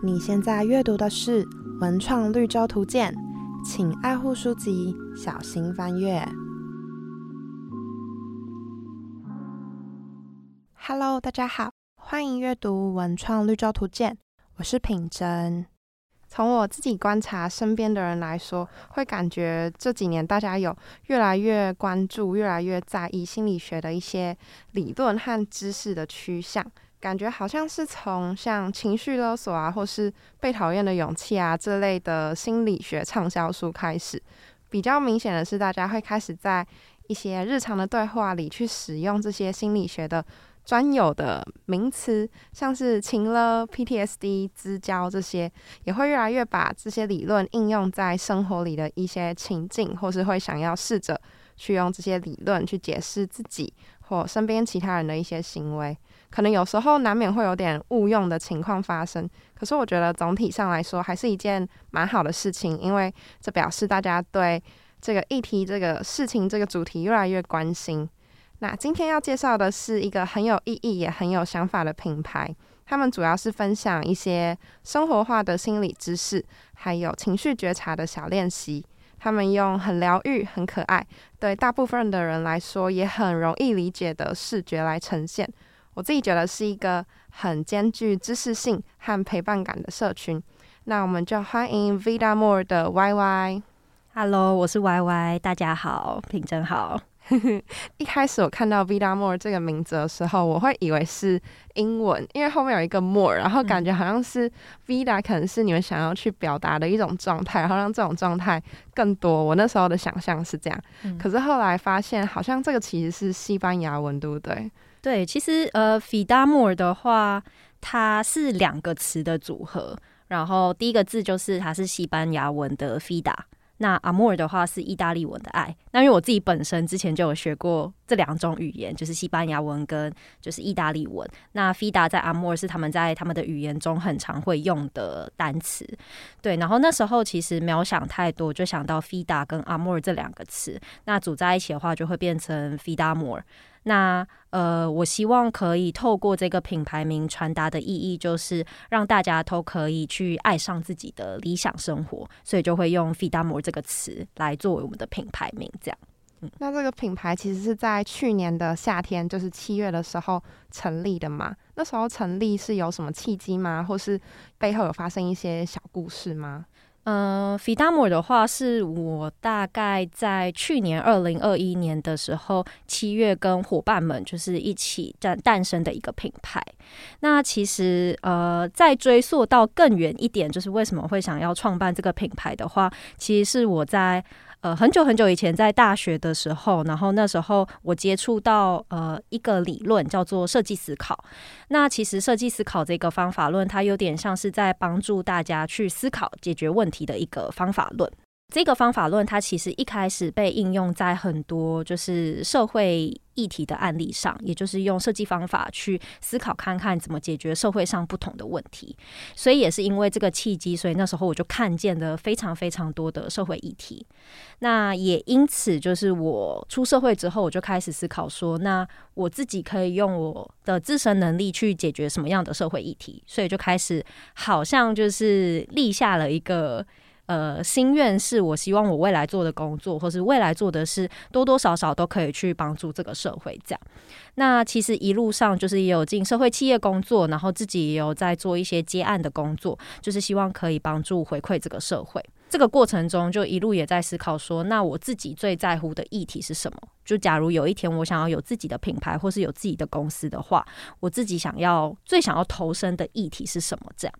你现在阅读的是《文创绿洲图鉴》，请爱护书籍，小心翻阅。Hello，大家好，欢迎阅读《文创绿洲图鉴》，我是品珍。从我自己观察身边的人来说，会感觉这几年大家有越来越关注、越来越在意心理学的一些理论和知识的趋向。感觉好像是从像情绪勒索啊，或是被讨厌的勇气啊这类的心理学畅销书开始，比较明显的是，大家会开始在一些日常的对话里去使用这些心理学的专有的名词，像是情勒、PTSD、自交这些，也会越来越把这些理论应用在生活里的一些情境，或是会想要试着去用这些理论去解释自己或身边其他人的一些行为。可能有时候难免会有点误用的情况发生，可是我觉得总体上来说还是一件蛮好的事情，因为这表示大家对这个议题、这个事情、这个主题越来越关心。那今天要介绍的是一个很有意义也很有想法的品牌，他们主要是分享一些生活化的心理知识，还有情绪觉察的小练习。他们用很疗愈、很可爱，对大部分的人来说也很容易理解的视觉来呈现。我自己觉得是一个很兼具知识性和陪伴感的社群。那我们就欢迎 Vida More 的 Y Y。Hello，我是 Y Y，大家好，品真好。一开始我看到 Vida More 这个名字的时候，我会以为是英文，因为后面有一个 More，然后感觉好像是 Vida 可能是你们想要去表达的一种状态，然后让这种状态更多。我那时候的想象是这样，可是后来发现好像这个其实是西班牙文，对不对？对，其实呃，Fidamore 的话，它是两个词的组合。然后第一个字就是它是西班牙文的 Fida，那 Amor 的话是意大利文的爱。那因为我自己本身之前就有学过这两种语言，就是西班牙文跟就是意大利文。那 Fida 在 Amor 是他们在他们的语言中很常会用的单词。对，然后那时候其实没有想太多，就想到 Fida 跟 Amor 这两个词，那组在一起的话就会变成 Fidamore。那呃，我希望可以透过这个品牌名传达的意义，就是让大家都可以去爱上自己的理想生活，所以就会用 f i d a m o r 这个词来作为我们的品牌名。这样，嗯，那这个品牌其实是在去年的夏天，就是七月的时候成立的嘛？那时候成立是有什么契机吗？或是背后有发生一些小故事吗？呃 f i d a m o r 的话是我大概在去年二零二一年的时候七月跟伙伴们就是一起诞诞生的一个品牌。那其实呃，再追溯到更远一点，就是为什么会想要创办这个品牌的话，其实是我在。呃，很久很久以前，在大学的时候，然后那时候我接触到呃一个理论叫做设计思考。那其实设计思考这个方法论，它有点像是在帮助大家去思考解决问题的一个方法论。这个方法论，它其实一开始被应用在很多就是社会议题的案例上，也就是用设计方法去思考看看怎么解决社会上不同的问题。所以也是因为这个契机，所以那时候我就看见了非常非常多的社会议题。那也因此，就是我出社会之后，我就开始思考说，那我自己可以用我的自身能力去解决什么样的社会议题。所以就开始好像就是立下了一个。呃，心愿是我希望我未来做的工作，或是未来做的事，多多少少都可以去帮助这个社会。这样，那其实一路上就是也有进社会企业工作，然后自己也有在做一些接案的工作，就是希望可以帮助回馈这个社会。这个过程中，就一路也在思考说，那我自己最在乎的议题是什么？就假如有一天我想要有自己的品牌，或是有自己的公司的话，我自己想要最想要投身的议题是什么？这样。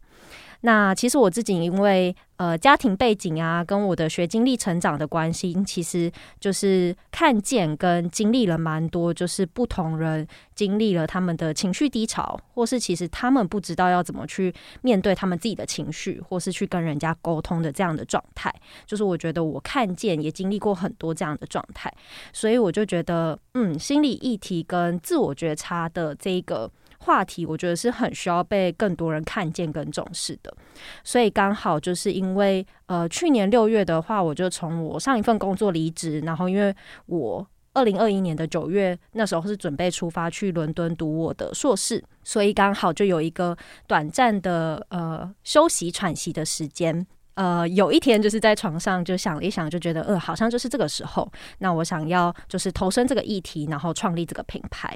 那其实我自己因为呃家庭背景啊，跟我的学经历、成长的关系，其实就是看见跟经历了蛮多，就是不同人经历了他们的情绪低潮，或是其实他们不知道要怎么去面对他们自己的情绪，或是去跟人家沟通的这样的状态。就是我觉得我看见也经历过很多这样的状态，所以我就觉得，嗯，心理议题跟自我觉察的这个。话题我觉得是很需要被更多人看见跟重视的，所以刚好就是因为呃去年六月的话，我就从我上一份工作离职，然后因为我二零二一年的九月，那时候是准备出发去伦敦读我的硕士，所以刚好就有一个短暂的呃休息喘息的时间。呃，有一天就是在床上就想了一想，就觉得呃，好像就是这个时候，那我想要就是投身这个议题，然后创立这个品牌。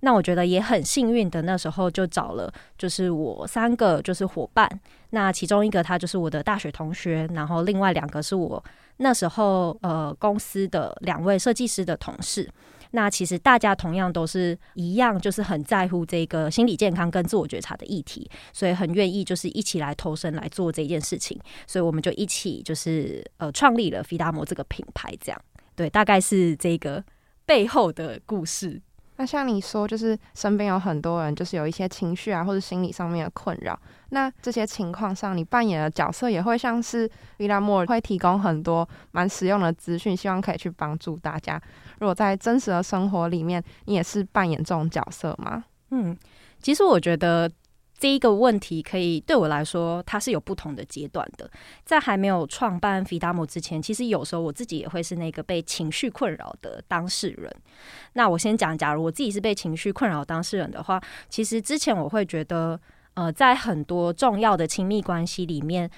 那我觉得也很幸运的，那时候就找了就是我三个就是伙伴，那其中一个他就是我的大学同学，然后另外两个是我那时候呃公司的两位设计师的同事。那其实大家同样都是一样，就是很在乎这个心理健康跟自我觉察的议题，所以很愿意就是一起来投身来做这件事情，所以我们就一起就是呃创立了菲达摩这个品牌，这样对，大概是这个背后的故事。那像你说，就是身边有很多人，就是有一些情绪啊或者心理上面的困扰。那这些情况上，你扮演的角色也会像是伊拉莫尔会提供很多蛮实用的资讯，希望可以去帮助大家。如果在真实的生活里面，你也是扮演这种角色吗？嗯，其实我觉得。这一个问题可以对我来说，它是有不同的阶段的。在还没有创办 f 达 d 之前，其实有时候我自己也会是那个被情绪困扰的当事人。那我先讲，假如我自己是被情绪困扰当事人的话，其实之前我会觉得，呃，在很多重要的亲密关系里面，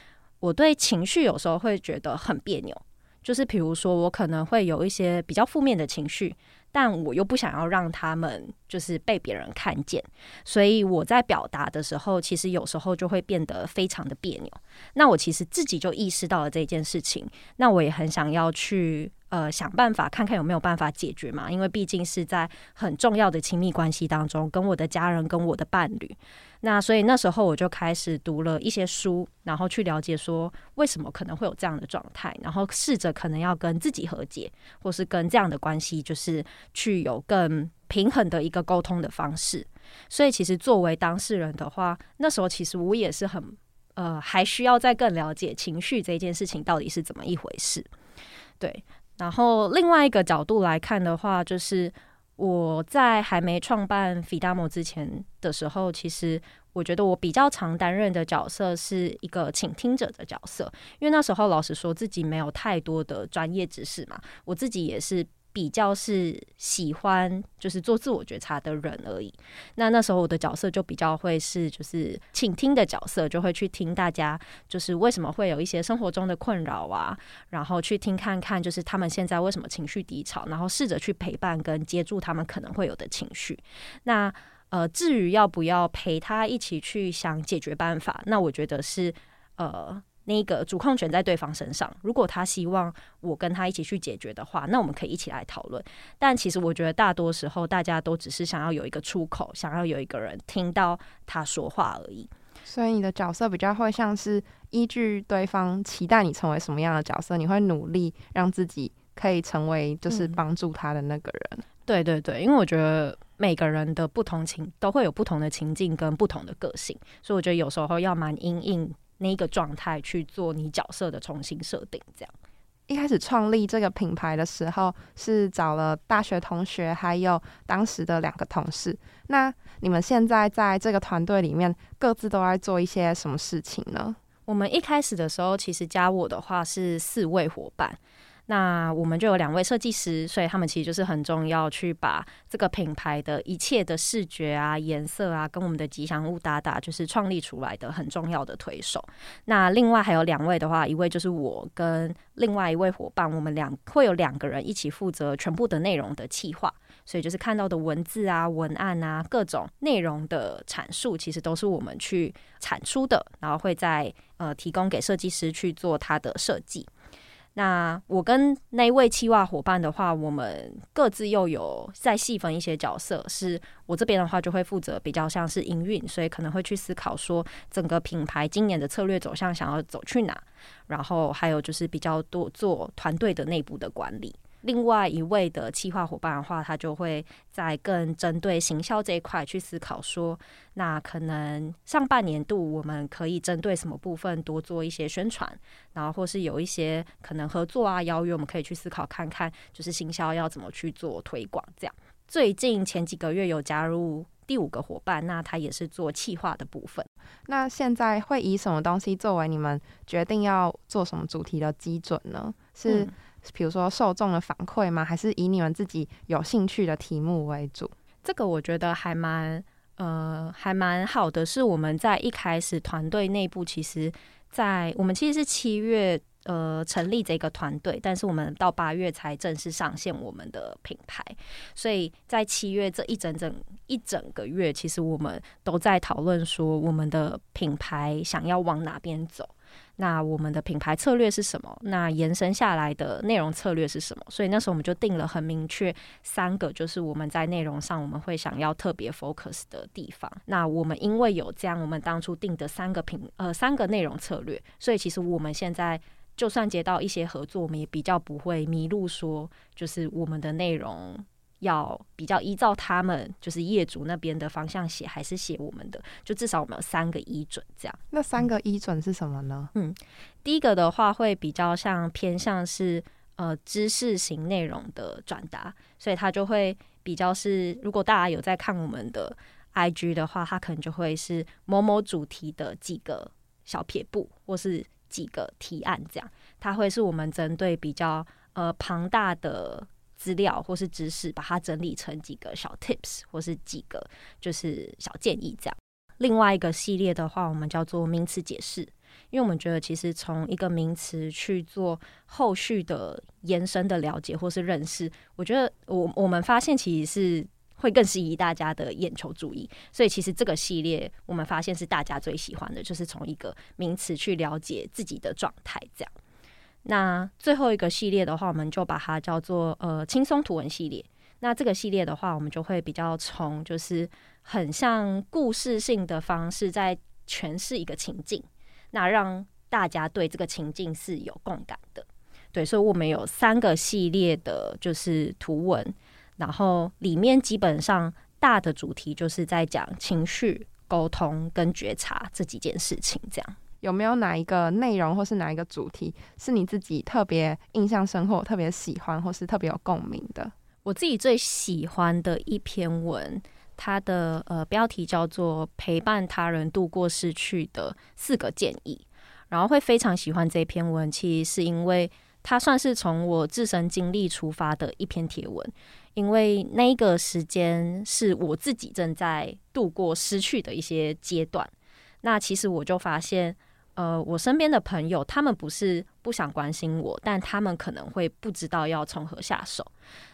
我对情绪有时候会觉得很别扭。就是比如说，我可能会有一些比较负面的情绪。但我又不想要让他们就是被别人看见，所以我在表达的时候，其实有时候就会变得非常的别扭。那我其实自己就意识到了这件事情，那我也很想要去呃想办法看看有没有办法解决嘛，因为毕竟是在很重要的亲密关系当中，跟我的家人、跟我的伴侣。那所以那时候我就开始读了一些书，然后去了解说为什么可能会有这样的状态，然后试着可能要跟自己和解，或是跟这样的关系就是去有更平衡的一个沟通的方式。所以其实作为当事人的话，那时候其实我也是很呃，还需要再更了解情绪这件事情到底是怎么一回事。对，然后另外一个角度来看的话，就是。我在还没创办 Fidamo 之前的时候，其实我觉得我比较常担任的角色是一个倾听者的角色，因为那时候老实说自己没有太多的专业知识嘛，我自己也是。比较是喜欢就是做自我觉察的人而已。那那时候我的角色就比较会是就是倾听的角色，就会去听大家就是为什么会有一些生活中的困扰啊，然后去听看看就是他们现在为什么情绪低潮，然后试着去陪伴跟接住他们可能会有的情绪。那呃，至于要不要陪他一起去想解决办法，那我觉得是呃。那个主控权在对方身上。如果他希望我跟他一起去解决的话，那我们可以一起来讨论。但其实我觉得大多时候大家都只是想要有一个出口，想要有一个人听到他说话而已。所以你的角色比较会像是依据对方期待你成为什么样的角色，你会努力让自己可以成为就是帮助他的那个人。对对对，因为我觉得每个人的不同情都会有不同的情境跟不同的个性，所以我觉得有时候要蛮阴硬。那一个状态去做你角色的重新设定，这样。一开始创立这个品牌的时候，是找了大学同学，还有当时的两个同事。那你们现在在这个团队里面，各自都在做一些什么事情呢？我们一开始的时候，其实加我的话是四位伙伴。那我们就有两位设计师，所以他们其实就是很重要，去把这个品牌的一切的视觉啊、颜色啊，跟我们的吉祥物搭搭，就是创立出来的很重要的推手。那另外还有两位的话，一位就是我跟另外一位伙伴，我们两会有两个人一起负责全部的内容的企划，所以就是看到的文字啊、文案啊、各种内容的阐述，其实都是我们去产出的，然后会在呃提供给设计师去做他的设计。那我跟那位企划伙伴的话，我们各自又有再细分一些角色。是我这边的话，就会负责比较像是营运，所以可能会去思考说整个品牌今年的策略走向想要走去哪，然后还有就是比较多做团队的内部的管理。另外一位的企划伙伴的话，他就会在更针对行销这一块去思考，说那可能上半年度我们可以针对什么部分多做一些宣传，然后或是有一些可能合作啊邀约，我们可以去思考看看，就是行销要怎么去做推广。这样，最近前几个月有加入第五个伙伴，那他也是做企划的部分。那现在会以什么东西作为你们决定要做什么主题的基准呢？是。比如说受众的反馈吗？还是以你们自己有兴趣的题目为主？这个我觉得还蛮呃还蛮好的，是我们在一开始团队内部，其实，在我们其实是七月。呃，成立这个团队，但是我们到八月才正式上线我们的品牌，所以在七月这一整整一整个月，其实我们都在讨论说我们的品牌想要往哪边走。那我们的品牌策略是什么？那延伸下来的内容策略是什么？所以那时候我们就定了很明确三个，就是我们在内容上我们会想要特别 focus 的地方。那我们因为有这样，我们当初定的三个品呃三个内容策略，所以其实我们现在。就算接到一些合作，我们也比较不会迷路，说就是我们的内容要比较依照他们就是业主那边的方向写，还是写我们的，就至少我们有三个依准这样。那三个依准是什么呢？嗯，第一个的话会比较像偏向是呃知识型内容的转达，所以它就会比较是，如果大家有在看我们的 IG 的话，它可能就会是某某主题的几个小撇步，或是。几个提案，这样它会是我们针对比较呃庞大的资料或是知识，把它整理成几个小 tips 或是几个就是小建议这样。另外一个系列的话，我们叫做名词解释，因为我们觉得其实从一个名词去做后续的延伸的了解或是认识，我觉得我我们发现其实是。会更吸引大家的眼球注意，所以其实这个系列我们发现是大家最喜欢的，就是从一个名词去了解自己的状态。这样，那最后一个系列的话，我们就把它叫做呃轻松图文系列。那这个系列的话，我们就会比较从就是很像故事性的方式，在诠释一个情境，那让大家对这个情境是有共感的。对，所以我们有三个系列的，就是图文。然后里面基本上大的主题就是在讲情绪沟通跟觉察这几件事情。这样有没有哪一个内容或是哪一个主题是你自己特别印象深刻、特别喜欢或是特别有共鸣的？我自己最喜欢的一篇文，它的呃标题叫做《陪伴他人度过失去的四个建议》。然后会非常喜欢这篇文，其实是因为它算是从我自身经历出发的一篇贴文。因为那个时间是我自己正在度过失去的一些阶段，那其实我就发现，呃，我身边的朋友他们不是不想关心我，但他们可能会不知道要从何下手。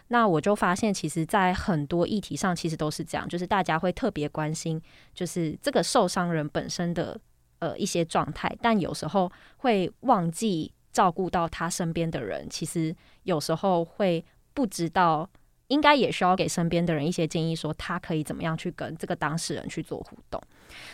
那我就发现，其实，在很多议题上，其实都是这样，就是大家会特别关心，就是这个受伤人本身的呃一些状态，但有时候会忘记照顾到他身边的人，其实有时候会不知道。应该也需要给身边的人一些建议，说他可以怎么样去跟这个当事人去做互动。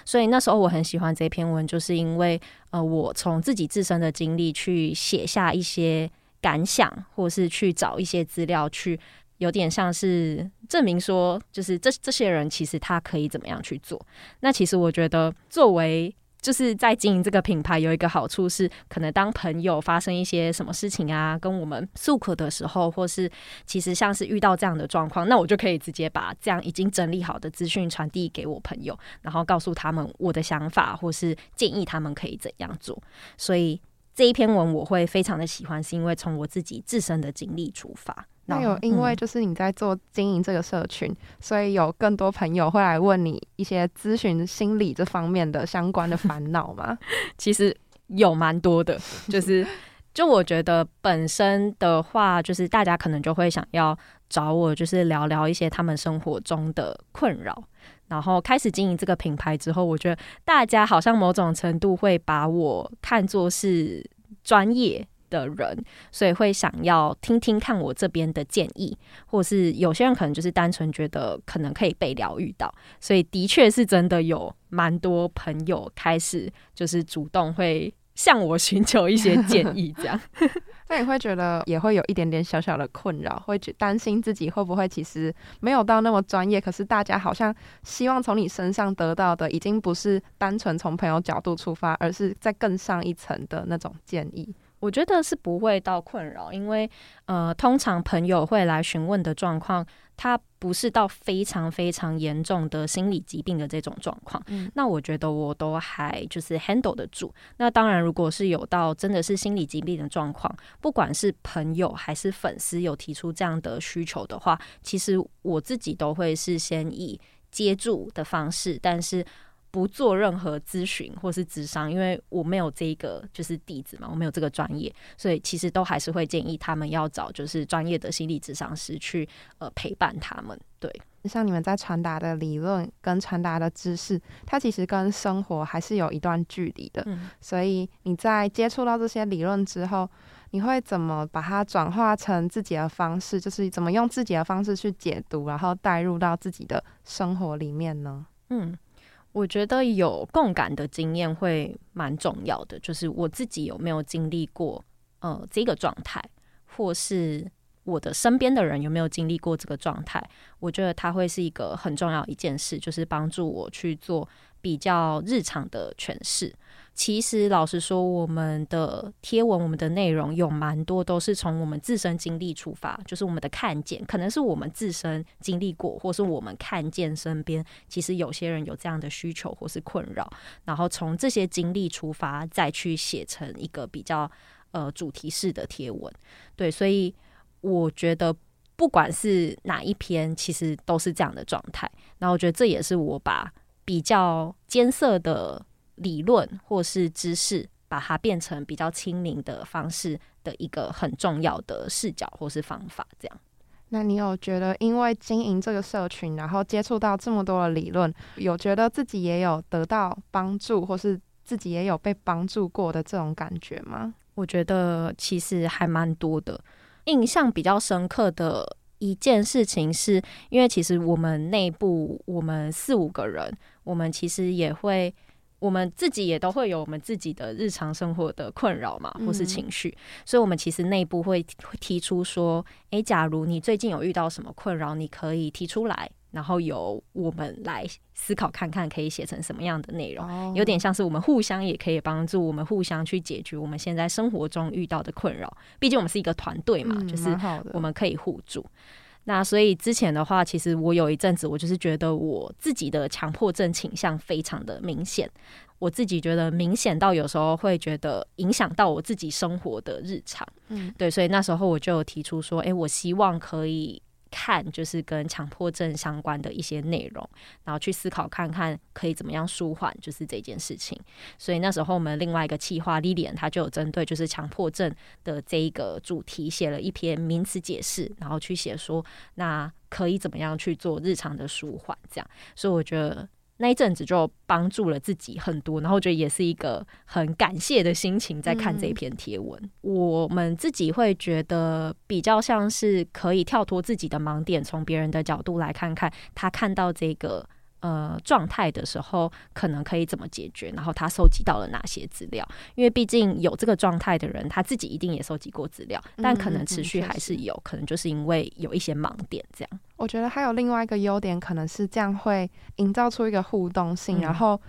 所以那时候我很喜欢这篇文，就是因为呃，我从自己自身的经历去写下一些感想，或是去找一些资料，去有点像是证明说，就是这这些人其实他可以怎么样去做。那其实我觉得作为就是在经营这个品牌有一个好处是，可能当朋友发生一些什么事情啊，跟我们诉苦的时候，或是其实像是遇到这样的状况，那我就可以直接把这样已经整理好的资讯传递给我朋友，然后告诉他们我的想法，或是建议他们可以怎样做。所以这一篇文我会非常的喜欢，是因为从我自己自身的经历出发。那有因为就是你在做经营这个社群，所以有更多朋友会来问你一些咨询心理这方面的相关的烦恼吗？其实有蛮多的，就是就我觉得本身的话，就是大家可能就会想要找我，就是聊聊一些他们生活中的困扰。然后开始经营这个品牌之后，我觉得大家好像某种程度会把我看作是专业。的人，所以会想要听听看我这边的建议，或是有些人可能就是单纯觉得可能可以被疗愈到，所以的确是真的有蛮多朋友开始就是主动会向我寻求一些建议，这样。那你会觉得也会有一点点小小的困扰，会觉担心自己会不会其实没有到那么专业，可是大家好像希望从你身上得到的已经不是单纯从朋友角度出发，而是在更上一层的那种建议。我觉得是不会到困扰，因为呃，通常朋友会来询问的状况，他不是到非常非常严重的心理疾病的这种状况。嗯，那我觉得我都还就是 handle 得住。那当然，如果是有到真的是心理疾病的状况，不管是朋友还是粉丝有提出这样的需求的话，其实我自己都会是先以接住的方式，但是。不做任何咨询或是咨商，因为我没有这个就是底子嘛，我没有这个专业，所以其实都还是会建议他们要找就是专业的心理咨商师去呃陪伴他们。对，像你们在传达的理论跟传达的知识，它其实跟生活还是有一段距离的。嗯，所以你在接触到这些理论之后，你会怎么把它转化成自己的方式？就是怎么用自己的方式去解读，然后带入到自己的生活里面呢？嗯。我觉得有共感的经验会蛮重要的，就是我自己有没有经历过呃这个状态，或是我的身边的人有没有经历过这个状态，我觉得它会是一个很重要一件事，就是帮助我去做比较日常的诠释。其实，老实说，我们的贴文、我们的内容有蛮多都是从我们自身经历出发，就是我们的看见，可能是我们自身经历过，或是我们看见身边其实有些人有这样的需求或是困扰，然后从这些经历出发，再去写成一个比较呃主题式的贴文。对，所以我觉得不管是哪一篇，其实都是这样的状态。然后我觉得这也是我把比较艰涩的。理论或是知识，把它变成比较亲民的方式的一个很重要的视角或是方法，这样。那你有觉得，因为经营这个社群，然后接触到这么多的理论，有觉得自己也有得到帮助，或是自己也有被帮助过的这种感觉吗？我觉得其实还蛮多的。印象比较深刻的一件事情，是因为其实我们内部我们四五个人，我们其实也会。我们自己也都会有我们自己的日常生活的困扰嘛，或是情绪，所以，我们其实内部会提出说，诶，假如你最近有遇到什么困扰，你可以提出来，然后由我们来思考看看，可以写成什么样的内容，有点像是我们互相也可以帮助我们互相去解决我们现在生活中遇到的困扰。毕竟我们是一个团队嘛，就是我们可以互助。那所以之前的话，其实我有一阵子，我就是觉得我自己的强迫症倾向非常的明显，我自己觉得明显到有时候会觉得影响到我自己生活的日常，嗯，对，所以那时候我就提出说，哎，我希望可以。看就是跟强迫症相关的一些内容，然后去思考看看可以怎么样舒缓，就是这件事情。所以那时候我们另外一个企划 Lilian，他就有针对就是强迫症的这一个主题写了一篇名词解释，然后去写说那可以怎么样去做日常的舒缓，这样。所以我觉得。那一阵子就帮助了自己很多，然后我觉得也是一个很感谢的心情在看这篇贴文。我们自己会觉得比较像是可以跳脱自己的盲点，从别人的角度来看看他看到这个。呃，状态的时候可能可以怎么解决？然后他收集到了哪些资料？因为毕竟有这个状态的人，他自己一定也收集过资料，但可能持续还是有可能就是因为有一些盲点这样。我觉得还有另外一个优点，可能是这样会营造出一个互动性，然后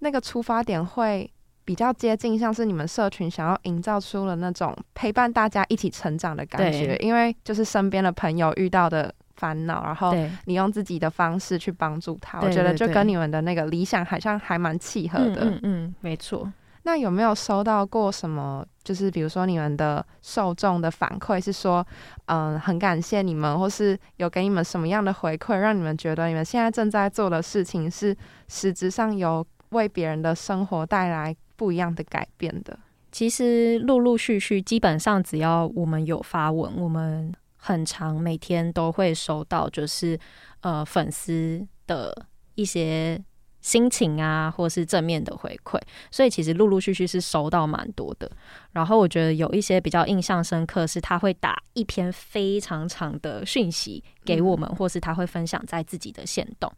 那个出发点会比较接近，像是你们社群想要营造出了那种陪伴大家一起成长的感觉，因为就是身边的朋友遇到的。烦恼，然后你用自己的方式去帮助他，我觉得就跟你们的那个理想好像还蛮契合的。嗯嗯，没错。那有没有收到过什么？就是比如说你们的受众的反馈是说，嗯，很感谢你们，或是有给你们什么样的回馈，让你们觉得你们现在正在做的事情是实质上有为别人的生活带来不一样的改变的？其实陆陆续续，基本上只要我们有发文，我们。很长，每天都会收到，就是呃粉丝的一些心情啊，或是正面的回馈，所以其实陆陆续续是收到蛮多的。然后我觉得有一些比较印象深刻，是他会打一篇非常长的讯息给我们，或是他会分享在自己的线动，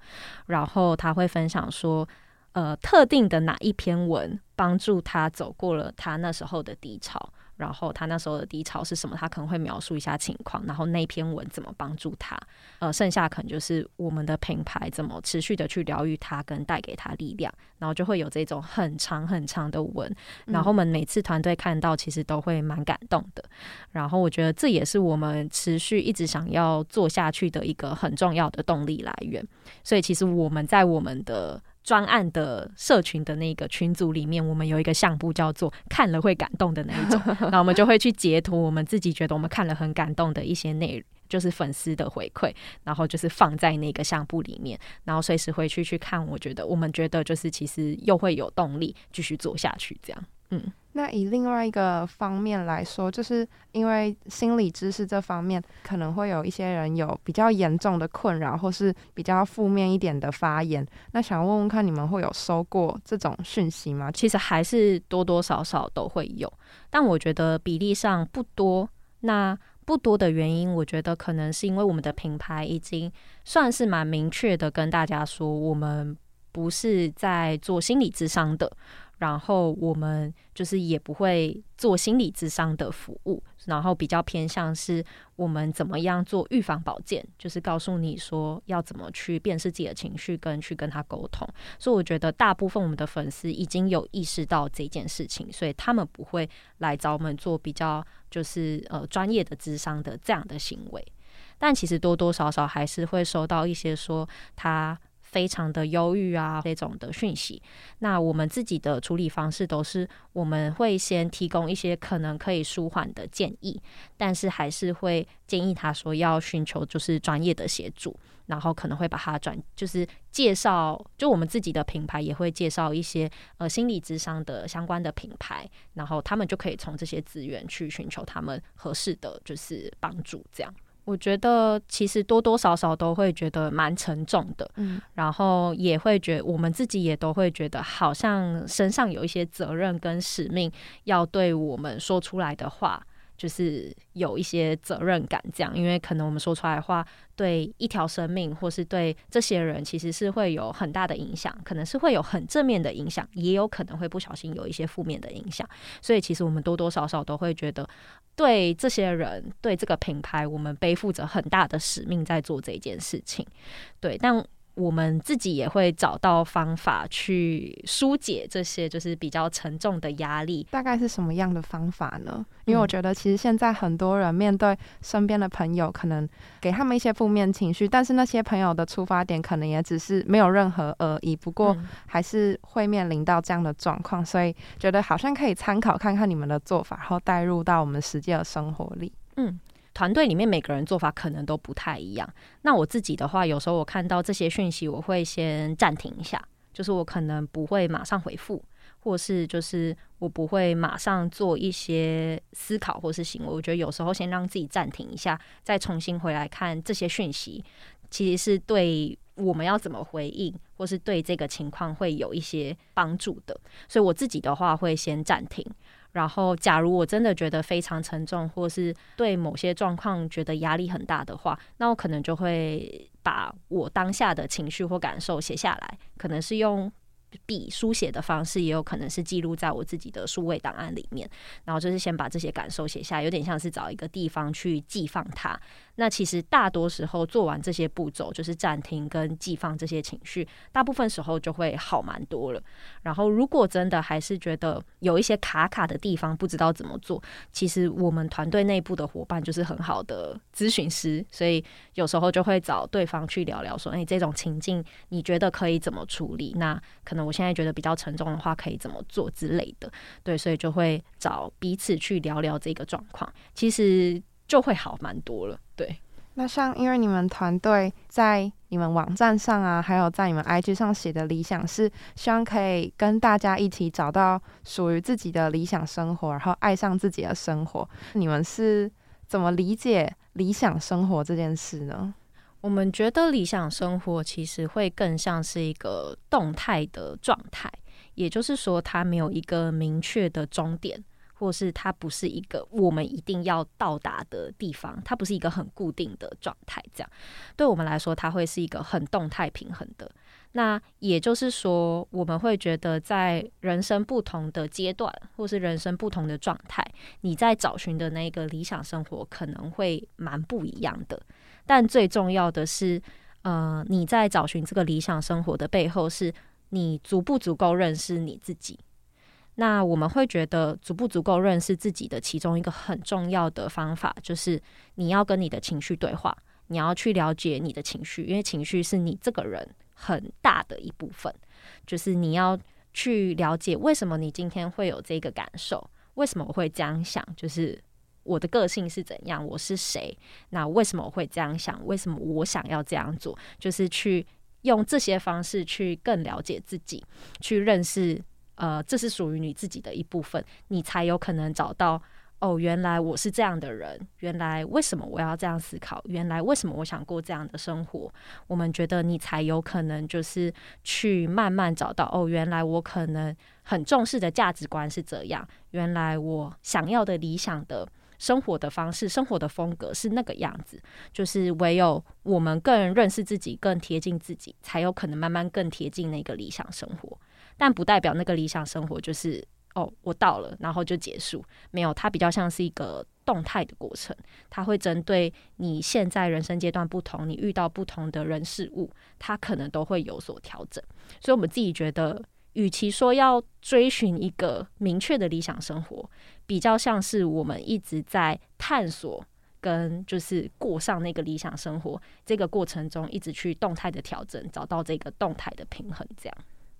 然后他会分享说，呃，特定的哪一篇文帮助他走过了他那时候的低潮。然后他那时候的低潮是什么，他可能会描述一下情况，然后那篇文怎么帮助他，呃，剩下可能就是我们的品牌怎么持续的去疗愈他，跟带给他力量，然后就会有这种很长很长的文，然后我们每次团队看到其实都会蛮感动的，然后我觉得这也是我们持续一直想要做下去的一个很重要的动力来源，所以其实我们在我们的。专案的社群的那个群组里面，我们有一个项目叫做“看了会感动”的那一种，那我们就会去截图我们自己觉得我们看了很感动的一些内容，就是粉丝的回馈，然后就是放在那个相簿里面，然后随时回去去看。我觉得我们觉得就是其实又会有动力继续做下去，这样，嗯。那以另外一个方面来说，就是因为心理知识这方面，可能会有一些人有比较严重的困扰，或是比较负面一点的发言。那想问问看，你们会有收过这种讯息吗？其实还是多多少少都会有，但我觉得比例上不多。那不多的原因，我觉得可能是因为我们的品牌已经算是蛮明确的跟大家说，我们不是在做心理智商的。然后我们就是也不会做心理智商的服务，然后比较偏向是我们怎么样做预防保健，就是告诉你说要怎么去辨识自己的情绪，跟去跟他沟通。所以我觉得大部分我们的粉丝已经有意识到这件事情，所以他们不会来找我们做比较就是呃专业的智商的这样的行为。但其实多多少少还是会收到一些说他。非常的忧郁啊，这种的讯息。那我们自己的处理方式都是，我们会先提供一些可能可以舒缓的建议，但是还是会建议他说要寻求就是专业的协助，然后可能会把他转，就是介绍，就我们自己的品牌也会介绍一些呃心理智商的相关的品牌，然后他们就可以从这些资源去寻求他们合适的就是帮助，这样。我觉得其实多多少少都会觉得蛮沉重的，嗯，然后也会觉我们自己也都会觉得好像身上有一些责任跟使命，要对我们说出来的话。就是有一些责任感，这样，因为可能我们说出来的话，对一条生命，或是对这些人，其实是会有很大的影响，可能是会有很正面的影响，也有可能会不小心有一些负面的影响。所以，其实我们多多少少都会觉得，对这些人，对这个品牌，我们背负着很大的使命在做这件事情。对，但。我们自己也会找到方法去疏解这些就是比较沉重的压力。大概是什么样的方法呢？因为我觉得其实现在很多人面对身边的朋友，可能给他们一些负面情绪，但是那些朋友的出发点可能也只是没有任何恶意，不过还是会面临到这样的状况，所以觉得好像可以参考看看你们的做法，然后带入到我们实际的生活里。嗯。团队里面每个人做法可能都不太一样。那我自己的话，有时候我看到这些讯息，我会先暂停一下，就是我可能不会马上回复，或是就是我不会马上做一些思考或是行为。我觉得有时候先让自己暂停一下，再重新回来看这些讯息，其实是对我们要怎么回应，或是对这个情况会有一些帮助的。所以我自己的话会先暂停。然后，假如我真的觉得非常沉重，或是对某些状况觉得压力很大的话，那我可能就会把我当下的情绪或感受写下来，可能是用。笔书写的方式也有可能是记录在我自己的数位档案里面，然后就是先把这些感受写下，有点像是找一个地方去寄放它。那其实大多时候做完这些步骤，就是暂停跟寄放这些情绪，大部分时候就会好蛮多了。然后如果真的还是觉得有一些卡卡的地方，不知道怎么做，其实我们团队内部的伙伴就是很好的咨询师，所以有时候就会找对方去聊聊，说：“哎，这种情境你觉得可以怎么处理？”那可能。我现在觉得比较沉重的话，可以怎么做之类的，对，所以就会找彼此去聊聊这个状况，其实就会好蛮多了。对，那像因为你们团队在你们网站上啊，还有在你们 IG 上写的理想是希望可以跟大家一起找到属于自己的理想生活，然后爱上自己的生活。你们是怎么理解理想生活这件事呢？我们觉得理想生活其实会更像是一个动态的状态，也就是说，它没有一个明确的终点，或是它不是一个我们一定要到达的地方，它不是一个很固定的状态。这样对我们来说，它会是一个很动态平衡的。那也就是说，我们会觉得在人生不同的阶段，或是人生不同的状态，你在找寻的那个理想生活可能会蛮不一样的。但最重要的是，呃，你在找寻这个理想生活的背后，是你足不足够认识你自己。那我们会觉得，足不足够认识自己的其中一个很重要的方法，就是你要跟你的情绪对话，你要去了解你的情绪，因为情绪是你这个人很大的一部分。就是你要去了解为什么你今天会有这个感受，为什么我会这样想，就是。我的个性是怎样？我是谁？那为什么我会这样想？为什么我想要这样做？就是去用这些方式去更了解自己，去认识，呃，这是属于你自己的一部分，你才有可能找到哦，原来我是这样的人，原来为什么我要这样思考？原来为什么我想过这样的生活？我们觉得你才有可能就是去慢慢找到哦，原来我可能很重视的价值观是这样，原来我想要的理想的。生活的方式、生活的风格是那个样子，就是唯有我们更认识自己、更贴近自己，才有可能慢慢更贴近那个理想生活。但不代表那个理想生活就是哦，我到了，然后就结束。没有，它比较像是一个动态的过程，它会针对你现在人生阶段不同，你遇到不同的人事物，它可能都会有所调整。所以，我们自己觉得。与其说要追寻一个明确的理想生活，比较像是我们一直在探索跟就是过上那个理想生活这个过程中，一直去动态的调整，找到这个动态的平衡。这样，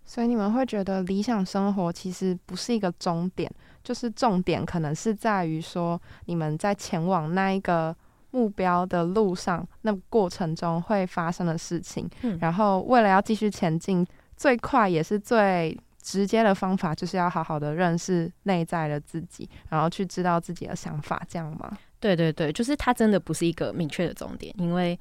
所以你们会觉得理想生活其实不是一个终点，就是重点可能是在于说你们在前往那一个目标的路上，那过程中会发生的事情。嗯，然后为了要继续前进。最快也是最直接的方法，就是要好好的认识内在的自己，然后去知道自己的想法，这样吗？对对对，就是它真的不是一个明确的终点，因为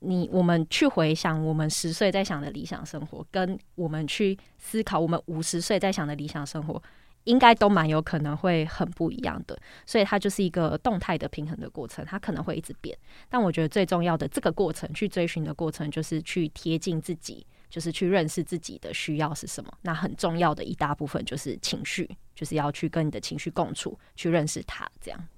你我们去回想我们十岁在想的理想生活，跟我们去思考我们五十岁在想的理想生活，应该都蛮有可能会很不一样的。所以它就是一个动态的平衡的过程，它可能会一直变。但我觉得最重要的这个过程，去追寻的过程，就是去贴近自己。就是去认识自己的需要是什么，那很重要的一大部分就是情绪，就是要去跟你的情绪共处，去认识它。这样，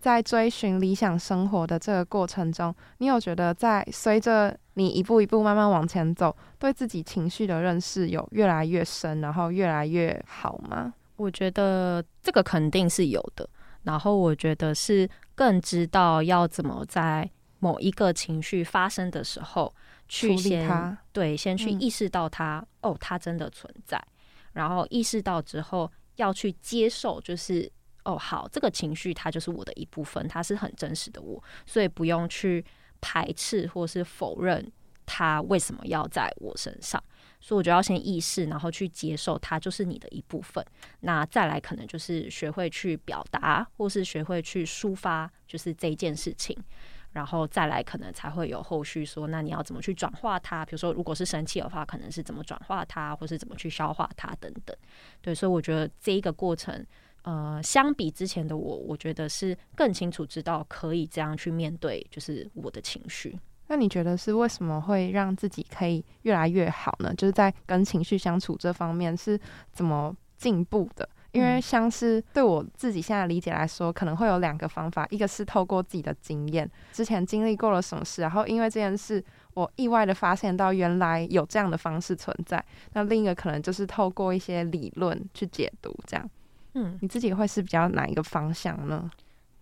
在追寻理想生活的这个过程中，你有觉得在随着你一步一步慢慢往前走，对自己情绪的认识有越来越深，然后越来越好吗？我觉得这个肯定是有的。然后我觉得是更知道要怎么在某一个情绪发生的时候。去先对，先去意识到它哦，它真的存在。然后意识到之后，要去接受，就是哦，好，这个情绪它就是我的一部分，它是很真实的我，所以不用去排斥或是否认它为什么要在我身上。所以我就要先意识，然后去接受它就是你的一部分。那再来可能就是学会去表达，或是学会去抒发，就是这件事情。然后再来，可能才会有后续说，那你要怎么去转化它？比如说，如果是生气的话，可能是怎么转化它，或是怎么去消化它等等。对，所以我觉得这一个过程，呃，相比之前的我，我觉得是更清楚知道可以这样去面对，就是我的情绪。那你觉得是为什么会让自己可以越来越好呢？就是在跟情绪相处这方面是怎么进步的？因为像是对我自己现在理解来说，可能会有两个方法，一个是透过自己的经验，之前经历过了什么事，然后因为这件事，我意外的发现到原来有这样的方式存在。那另一个可能就是透过一些理论去解读，这样。嗯，你自己会是比较哪一个方向呢？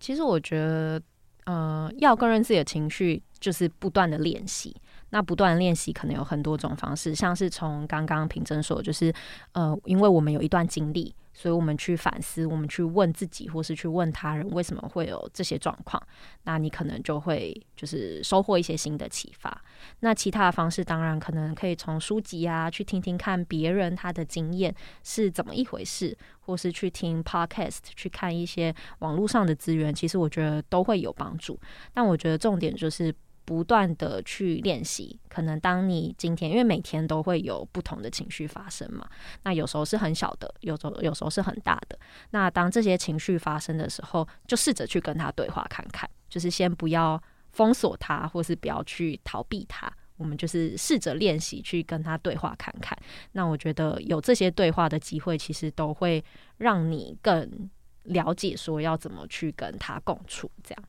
其实我觉得，呃，要更认自己的情绪，就是不断的练习。那不断练习可能有很多种方式，像是从刚刚平真说，就是呃，因为我们有一段经历。所以，我们去反思，我们去问自己，或是去问他人，为什么会有这些状况？那你可能就会就是收获一些新的启发。那其他的方式，当然可能可以从书籍啊，去听听看别人他的经验是怎么一回事，或是去听 podcast，去看一些网络上的资源。其实我觉得都会有帮助。但我觉得重点就是不断的去练习。可能当你今天，因为每天都会有不同的情绪发生嘛，那有时候是很小的，有时候有时候是很大的。那当这些情绪发生的时候，就试着去跟他对话看看，就是先不要封锁他，或是不要去逃避他。我们就是试着练习去跟他对话看看。那我觉得有这些对话的机会，其实都会让你更了解说要怎么去跟他共处，这样。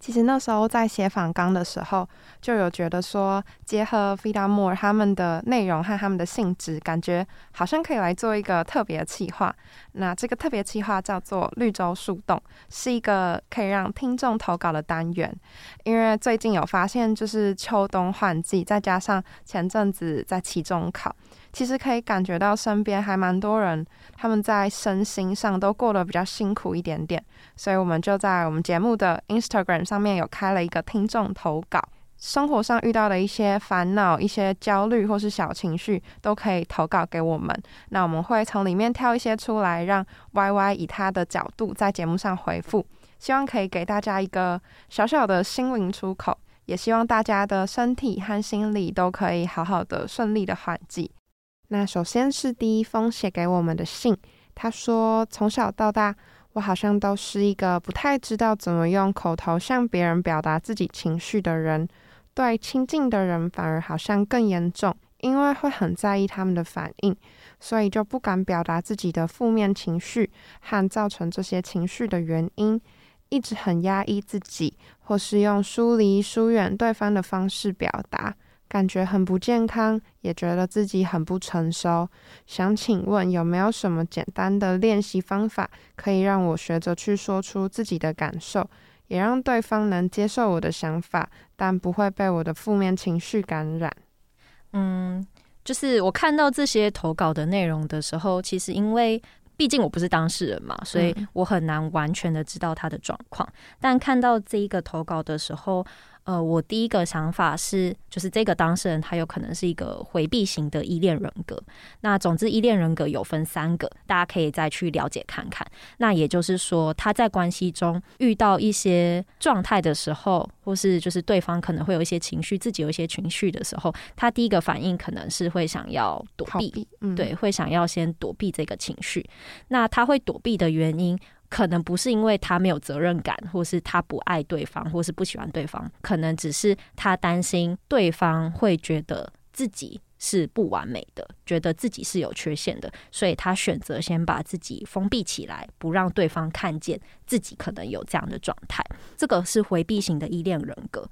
其实那时候在写访纲的时候，就有觉得说，结合 Vida More 他们的内容和他们的性质，感觉好像可以来做一个特别企划。那这个特别企划叫做“绿洲树洞”，是一个可以让听众投稿的单元。因为最近有发现，就是秋冬换季，再加上前阵子在期中考。其实可以感觉到身边还蛮多人，他们在身心上都过得比较辛苦一点点，所以我们就在我们节目的 Instagram 上面有开了一个听众投稿，生活上遇到的一些烦恼、一些焦虑或是小情绪，都可以投稿给我们。那我们会从里面挑一些出来，让 Y Y 以他的角度在节目上回复，希望可以给大家一个小小的心灵出口，也希望大家的身体和心理都可以好好的、顺利的缓季。那首先是第一封写给我们的信，他说从小到大，我好像都是一个不太知道怎么用口头向别人表达自己情绪的人，对亲近的人反而好像更严重，因为会很在意他们的反应，所以就不敢表达自己的负面情绪和造成这些情绪的原因，一直很压抑自己，或是用疏离、疏远对方的方式表达。感觉很不健康，也觉得自己很不成熟。想请问有没有什么简单的练习方法，可以让我学着去说出自己的感受，也让对方能接受我的想法，但不会被我的负面情绪感染？嗯，就是我看到这些投稿的内容的时候，其实因为毕竟我不是当事人嘛，所以我很难完全的知道他的状况。但看到这一个投稿的时候，呃，我第一个想法是，就是这个当事人他有可能是一个回避型的依恋人格。那总之，依恋人格有分三个，大家可以再去了解看看。那也就是说，他在关系中遇到一些状态的时候，或是就是对方可能会有一些情绪，自己有一些情绪的时候，他第一个反应可能是会想要躲避，对，会想要先躲避这个情绪。那他会躲避的原因。可能不是因为他没有责任感，或是他不爱对方，或是不喜欢对方，可能只是他担心对方会觉得自己是不完美的，觉得自己是有缺陷的，所以他选择先把自己封闭起来，不让对方看见自己可能有这样的状态。这个是回避型的依恋人格。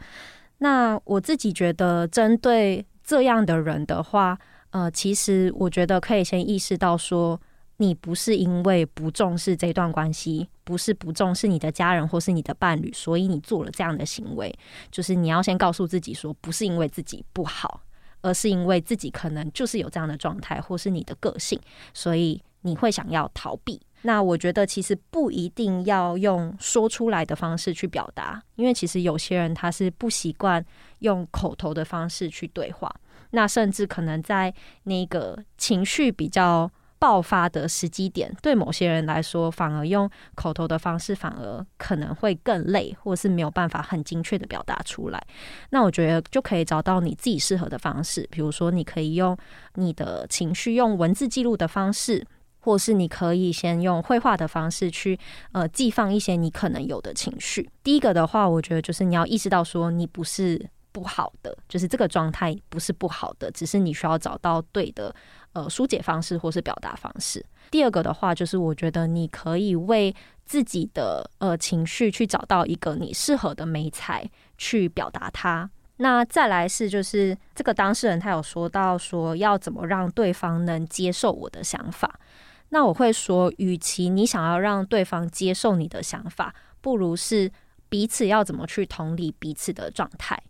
那我自己觉得，针对这样的人的话，呃，其实我觉得可以先意识到说。你不是因为不重视这段关系，不是不重视你的家人或是你的伴侣，所以你做了这样的行为。就是你要先告诉自己说，不是因为自己不好，而是因为自己可能就是有这样的状态，或是你的个性，所以你会想要逃避。那我觉得其实不一定要用说出来的方式去表达，因为其实有些人他是不习惯用口头的方式去对话，那甚至可能在那个情绪比较。爆发的时机点，对某些人来说，反而用口头的方式，反而可能会更累，或是没有办法很精确的表达出来。那我觉得就可以找到你自己适合的方式，比如说，你可以用你的情绪用文字记录的方式，或是你可以先用绘画的方式去呃寄放一些你可能有的情绪。第一个的话，我觉得就是你要意识到说，你不是不好的，就是这个状态不是不好的，只是你需要找到对的。呃，疏解方式或是表达方式。第二个的话，就是我觉得你可以为自己的呃情绪去找到一个你适合的美材去表达它。那再来是，就是这个当事人他有说到说要怎么让对方能接受我的想法。那我会说，与其你想要让对方接受你的想法，不如是彼此要怎么去同理彼此的状态。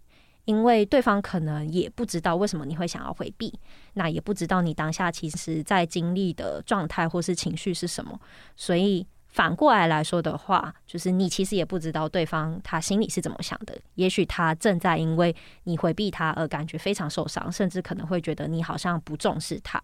因为对方可能也不知道为什么你会想要回避，那也不知道你当下其实在经历的状态或是情绪是什么，所以反过来来说的话，就是你其实也不知道对方他心里是怎么想的。也许他正在因为你回避他而感觉非常受伤，甚至可能会觉得你好像不重视他。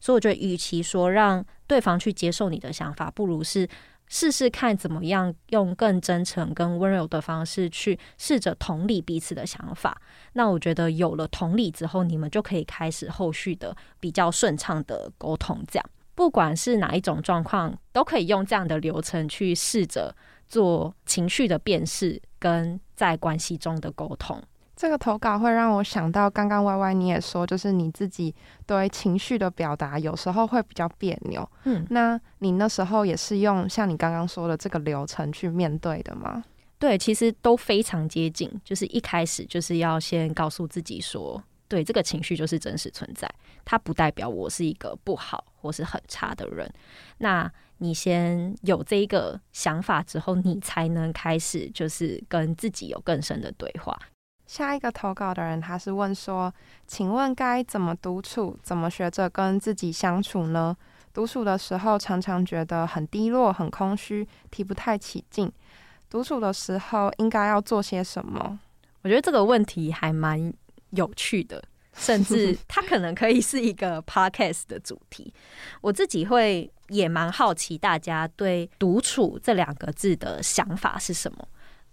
所以我觉得，与其说让对方去接受你的想法，不如是。试试看怎么样用更真诚、更温柔的方式去试着同理彼此的想法。那我觉得有了同理之后，你们就可以开始后续的比较顺畅的沟通。这样，不管是哪一种状况，都可以用这样的流程去试着做情绪的辨识，跟在关系中的沟通。这个投稿会让我想到，刚刚 Y Y 你也说，就是你自己对情绪的表达有时候会比较别扭。嗯，那你那时候也是用像你刚刚说的这个流程去面对的吗？对，其实都非常接近。就是一开始就是要先告诉自己说，对这个情绪就是真实存在，它不代表我是一个不好或是很差的人。那你先有这一个想法之后，你才能开始就是跟自己有更深的对话。下一个投稿的人，他是问说：“请问该怎么独处？怎么学着跟自己相处呢？独处的时候，常常觉得很低落、很空虚，提不太起劲。独处的时候，应该要做些什么？”我觉得这个问题还蛮有趣的，甚至它可能可以是一个 podcast 的主题。我自己会也蛮好奇，大家对“独处”这两个字的想法是什么。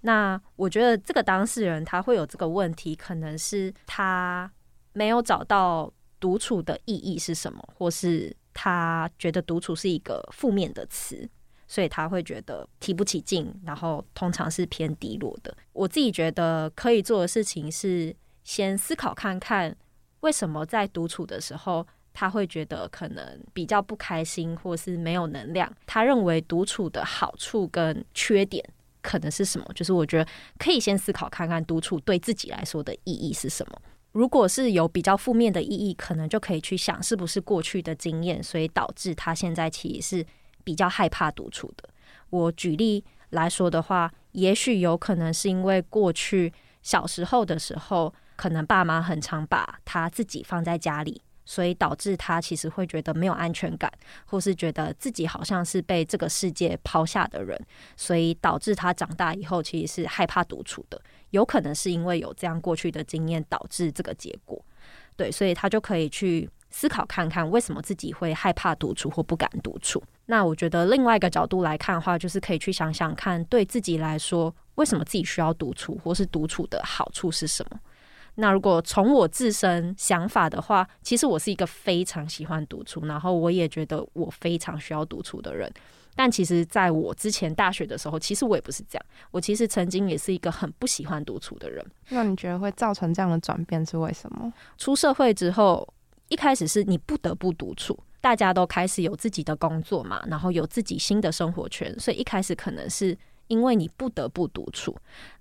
那我觉得这个当事人他会有这个问题，可能是他没有找到独处的意义是什么，或是他觉得独处是一个负面的词，所以他会觉得提不起劲，然后通常是偏低落的。我自己觉得可以做的事情是先思考看看，为什么在独处的时候他会觉得可能比较不开心，或是没有能量。他认为独处的好处跟缺点。可能是什么？就是我觉得可以先思考看看独处对自己来说的意义是什么。如果是有比较负面的意义，可能就可以去想是不是过去的经验，所以导致他现在其实是比较害怕独处的。我举例来说的话，也许有可能是因为过去小时候的时候，可能爸妈很常把他自己放在家里。所以导致他其实会觉得没有安全感，或是觉得自己好像是被这个世界抛下的人，所以导致他长大以后其实是害怕独处的。有可能是因为有这样过去的经验导致这个结果，对，所以他就可以去思考看看为什么自己会害怕独处或不敢独处。那我觉得另外一个角度来看的话，就是可以去想想看，对自己来说，为什么自己需要独处，或是独处的好处是什么。那如果从我自身想法的话，其实我是一个非常喜欢独处，然后我也觉得我非常需要独处的人。但其实在我之前大学的时候，其实我也不是这样。我其实曾经也是一个很不喜欢独处的人。那你觉得会造成这样的转变是为什么？出社会之后，一开始是你不得不独处，大家都开始有自己的工作嘛，然后有自己新的生活圈，所以一开始可能是因为你不得不独处。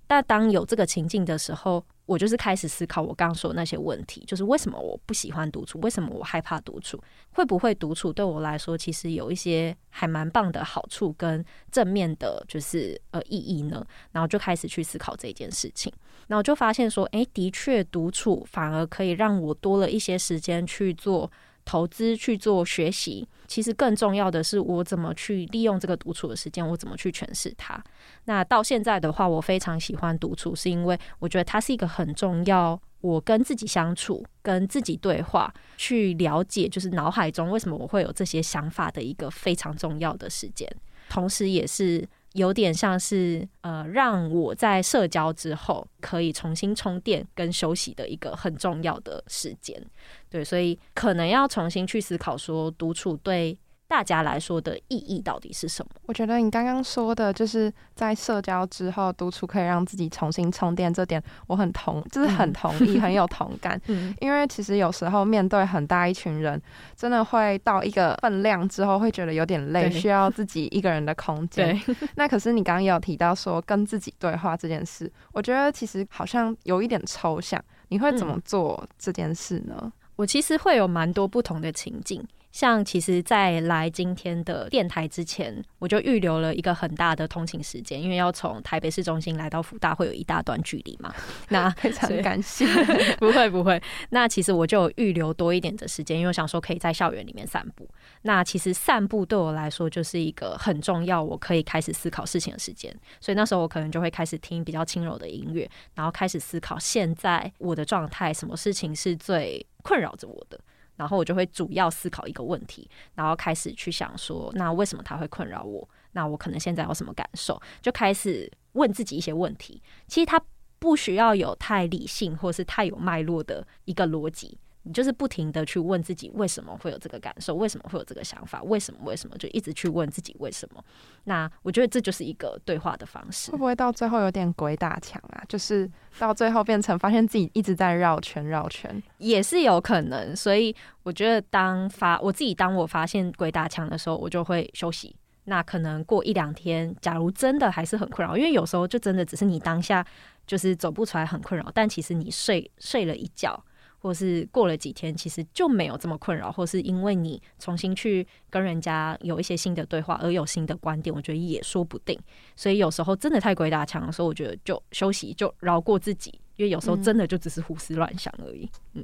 但当有这个情境的时候，我就是开始思考我刚刚说的那些问题，就是为什么我不喜欢独处，为什么我害怕独处，会不会独处对我来说其实有一些还蛮棒的好处跟正面的，就是呃意义呢？然后就开始去思考这件事情，然后就发现说，诶，的确独处反而可以让我多了一些时间去做。投资去做学习，其实更重要的是我怎么去利用这个独处的时间，我怎么去诠释它。那到现在的话，我非常喜欢独处，是因为我觉得它是一个很重要，我跟自己相处、跟自己对话、去了解，就是脑海中为什么我会有这些想法的一个非常重要的时间，同时也是。有点像是呃，让我在社交之后可以重新充电跟休息的一个很重要的时间，对，所以可能要重新去思考说独处对。大家来说的意义到底是什么？我觉得你刚刚说的，就是在社交之后独处可以让自己重新充电，这点我很同，就是很同意，很有同感。嗯，因为其实有时候面对很大一群人，真的会到一个分量之后，会觉得有点累，需要自己一个人的空间。那可是你刚刚也有提到说跟自己对话这件事，我觉得其实好像有一点抽象。你会怎么做这件事呢？我其实会有蛮多不同的情境。像其实，在来今天的电台之前，我就预留了一个很大的通勤时间，因为要从台北市中心来到福大会有一大段距离嘛。那非常感谢，不会不会。那其实我就预留多一点的时间，因为我想说可以在校园里面散步。那其实散步对我来说就是一个很重要，我可以开始思考事情的时间。所以那时候我可能就会开始听比较轻柔的音乐，然后开始思考现在我的状态，什么事情是最困扰着我的。然后我就会主要思考一个问题，然后开始去想说，那为什么他会困扰我？那我可能现在有什么感受？就开始问自己一些问题。其实他不需要有太理性或是太有脉络的一个逻辑。你就是不停的去问自己为什么会有这个感受，为什么会有这个想法，为什么为什么就一直去问自己为什么？那我觉得这就是一个对话的方式。会不会到最后有点鬼打墙啊？就是到最后变成发现自己一直在绕圈绕圈，也是有可能。所以我觉得当发我自己当我发现鬼打墙的时候，我就会休息。那可能过一两天，假如真的还是很困扰，因为有时候就真的只是你当下就是走不出来很困扰，但其实你睡睡了一觉。或是过了几天，其实就没有这么困扰，或是因为你重新去跟人家有一些新的对话而有新的观点，我觉得也说不定。所以有时候真的太鬼打墙的时候，我觉得就休息，就饶过自己，因为有时候真的就只是胡思乱想而已。嗯，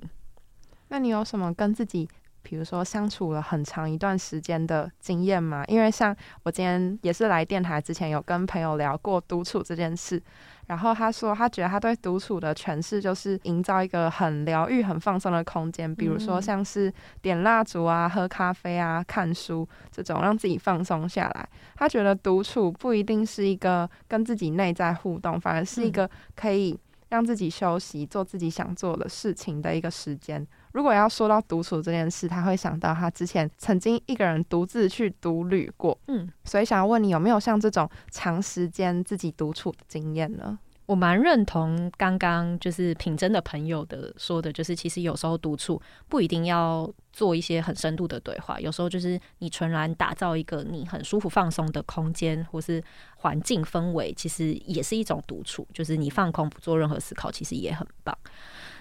那你有什么跟自己？比如说相处了很长一段时间的经验嘛，因为像我今天也是来电台之前有跟朋友聊过独处这件事，然后他说他觉得他对独处的诠释就是营造一个很疗愈、很放松的空间，比如说像是点蜡烛啊、喝咖啡啊、看书这种让自己放松下来。他觉得独处不一定是一个跟自己内在互动，反而是一个可以让自己休息、做自己想做的事情的一个时间。如果要说到独处这件事，他会想到他之前曾经一个人独自去独旅过，嗯，所以想要问你有没有像这种长时间自己独处的经验呢？我蛮认同刚刚就是品真的朋友的说的，就是其实有时候独处不一定要做一些很深度的对话，有时候就是你纯然打造一个你很舒服放松的空间或是环境氛围，其实也是一种独处，就是你放空不做任何思考，其实也很棒。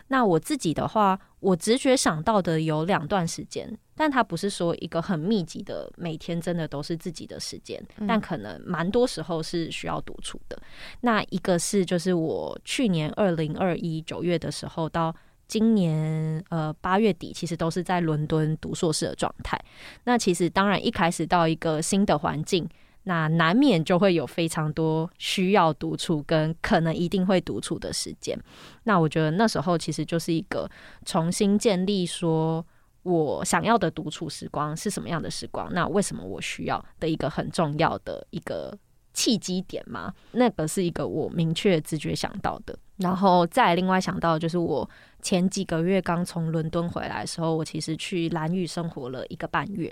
那我自己的话，我直觉想到的有两段时间，但它不是说一个很密集的，每天真的都是自己的时间，但可能蛮多时候是需要独处的。那一个是就是我去年二零二一九月的时候到今年呃八月底，其实都是在伦敦读硕士的状态。那其实当然一开始到一个新的环境。那难免就会有非常多需要独处跟可能一定会独处的时间。那我觉得那时候其实就是一个重新建立，说我想要的独处时光是什么样的时光？那为什么我需要的一个很重要的一个契机点吗？那个是一个我明确直觉想到的。然后再另外想到就是我前几个月刚从伦敦回来的时候，我其实去蓝屿生活了一个半月。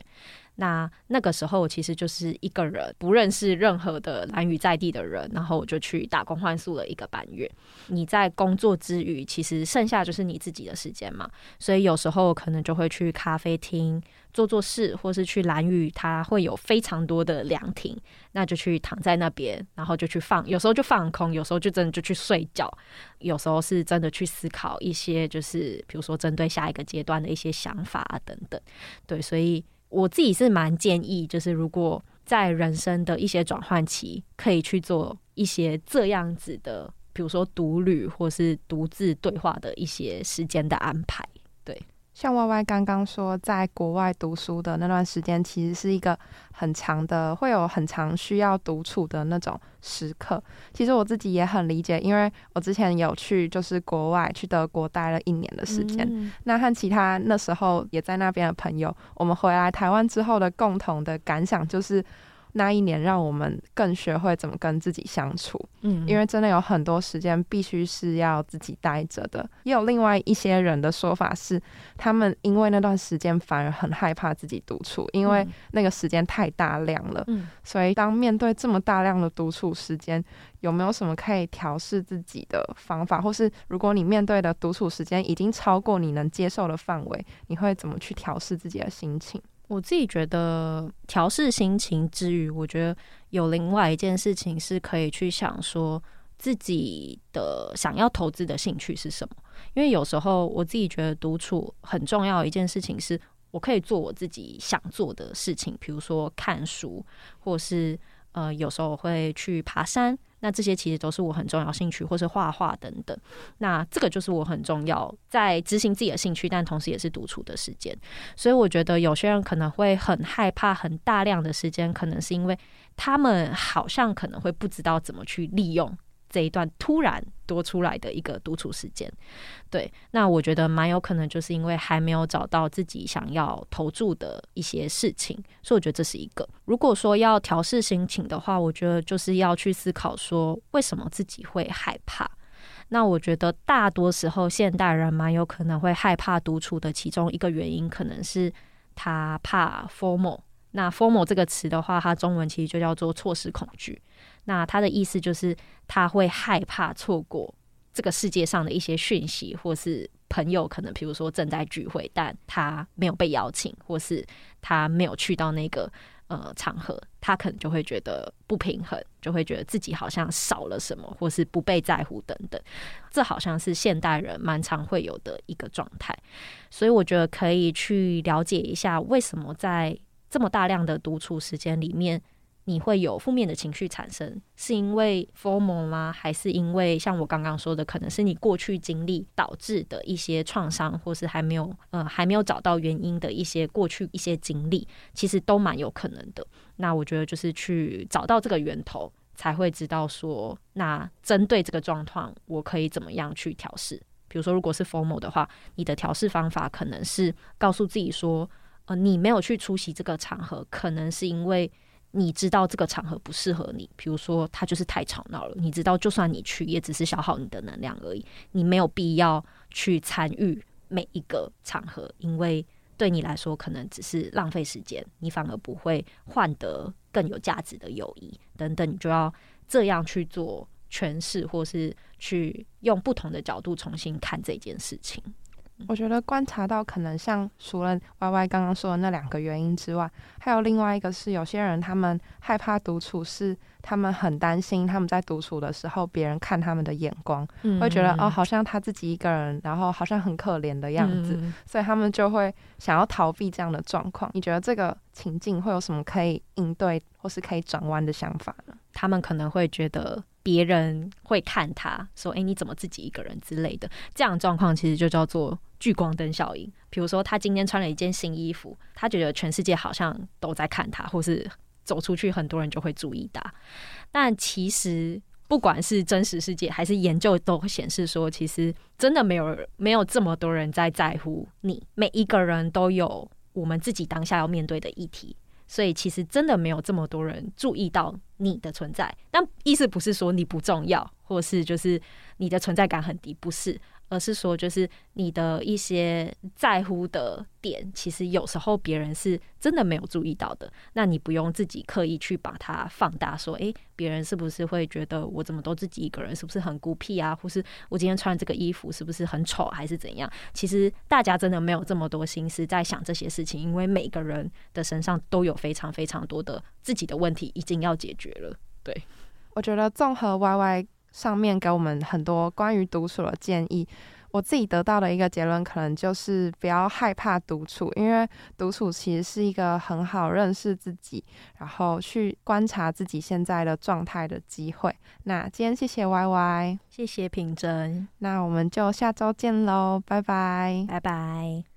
那那个时候其实就是一个人，不认识任何的蓝屿在地的人，然后我就去打工换宿了一个半月。你在工作之余，其实剩下就是你自己的时间嘛，所以有时候可能就会去咖啡厅做做事，或是去蓝屿，它会有非常多的凉亭，那就去躺在那边，然后就去放，有时候就放空，有时候就真的就去睡觉，有时候是真的去思考一些，就是比如说针对下一个阶段的一些想法啊等等。对，所以。我自己是蛮建议，就是如果在人生的一些转换期，可以去做一些这样子的，比如说独旅或是独自对话的一些时间的安排，对。像 Y Y 刚刚说，在国外读书的那段时间，其实是一个很长的，会有很长需要独处的那种时刻。其实我自己也很理解，因为我之前有去就是国外去德国待了一年的时间，那和其他那时候也在那边的朋友，我们回来台湾之后的共同的感想就是。那一年让我们更学会怎么跟自己相处，嗯，因为真的有很多时间必须是要自己待着的。也有另外一些人的说法是，他们因为那段时间反而很害怕自己独处，因为那个时间太大量了。嗯，所以当面对这么大量的独处时间，有没有什么可以调试自己的方法？或是如果你面对的独处时间已经超过你能接受的范围，你会怎么去调试自己的心情？我自己觉得调试心情之余，我觉得有另外一件事情是可以去想说自己的想要投资的兴趣是什么。因为有时候我自己觉得独处很重要一件事情是，我可以做我自己想做的事情，比如说看书，或是呃有时候会去爬山。那这些其实都是我很重要兴趣，或是画画等等。那这个就是我很重要在执行自己的兴趣，但同时也是独处的时间。所以我觉得有些人可能会很害怕很大量的时间，可能是因为他们好像可能会不知道怎么去利用。这一段突然多出来的一个独处时间。对，那我觉得蛮有可能就是因为还没有找到自己想要投注的一些事情，所以我觉得这是一个。如果说要调试心情的话，我觉得就是要去思考说为什么自己会害怕。那我觉得大多时候现代人蛮有可能会害怕独处的其中一个原因，可能是他怕 formal。那 formal 这个词的话，它中文其实就叫做错失恐惧。那他的意思就是他会害怕错过这个世界上的一些讯息，或是朋友可能比如说正在聚会，但他没有被邀请，或是他没有去到那个。呃，场合他可能就会觉得不平衡，就会觉得自己好像少了什么，或是不被在乎等等。这好像是现代人蛮常会有的一个状态，所以我觉得可以去了解一下，为什么在这么大量的独处时间里面。你会有负面的情绪产生，是因为 formal 吗？还是因为像我刚刚说的，可能是你过去经历导致的一些创伤，或是还没有呃还没有找到原因的一些过去一些经历，其实都蛮有可能的。那我觉得就是去找到这个源头，才会知道说，那针对这个状况，我可以怎么样去调试。比如说，如果是 formal 的话，你的调试方法可能是告诉自己说，呃，你没有去出席这个场合，可能是因为。你知道这个场合不适合你，比如说他就是太吵闹了。你知道，就算你去，也只是消耗你的能量而已。你没有必要去参与每一个场合，因为对你来说可能只是浪费时间，你反而不会换得更有价值的友谊等等。你就要这样去做诠释，或是去用不同的角度重新看这件事情。我觉得观察到，可能像除了 Y Y 刚刚说的那两个原因之外，还有另外一个是，有些人他们害怕独处，是他们很担心他们在独处的时候，别人看他们的眼光，会觉得哦，好像他自己一个人，然后好像很可怜的样子，所以他们就会想要逃避这样的状况。你觉得这个情境会有什么可以应对或是可以转弯的想法呢？他们可能会觉得。别人会看他说：“哎，你怎么自己一个人之类的？”这样状况其实就叫做聚光灯效应。比如说，他今天穿了一件新衣服，他觉得全世界好像都在看他，或是走出去很多人就会注意他。但其实，不管是真实世界还是研究，都显示说，其实真的没有没有这么多人在在乎你。每一个人都有我们自己当下要面对的议题。所以其实真的没有这么多人注意到你的存在，但意思不是说你不重要，或是就是你的存在感很低，不是。而是说，就是你的一些在乎的点，其实有时候别人是真的没有注意到的。那你不用自己刻意去把它放大，说，诶，别人是不是会觉得我怎么都自己一个人，是不是很孤僻啊？或是我今天穿这个衣服是不是很丑，还是怎样？其实大家真的没有这么多心思在想这些事情，因为每个人的身上都有非常非常多的自己的问题已经要解决了。对，我觉得综合 Y Y。上面给我们很多关于独处的建议，我自己得到的一个结论，可能就是不要害怕独处，因为独处其实是一个很好认识自己，然后去观察自己现在的状态的机会。那今天谢谢 Y Y，谢谢品珍，那我们就下周见喽，拜拜，拜拜。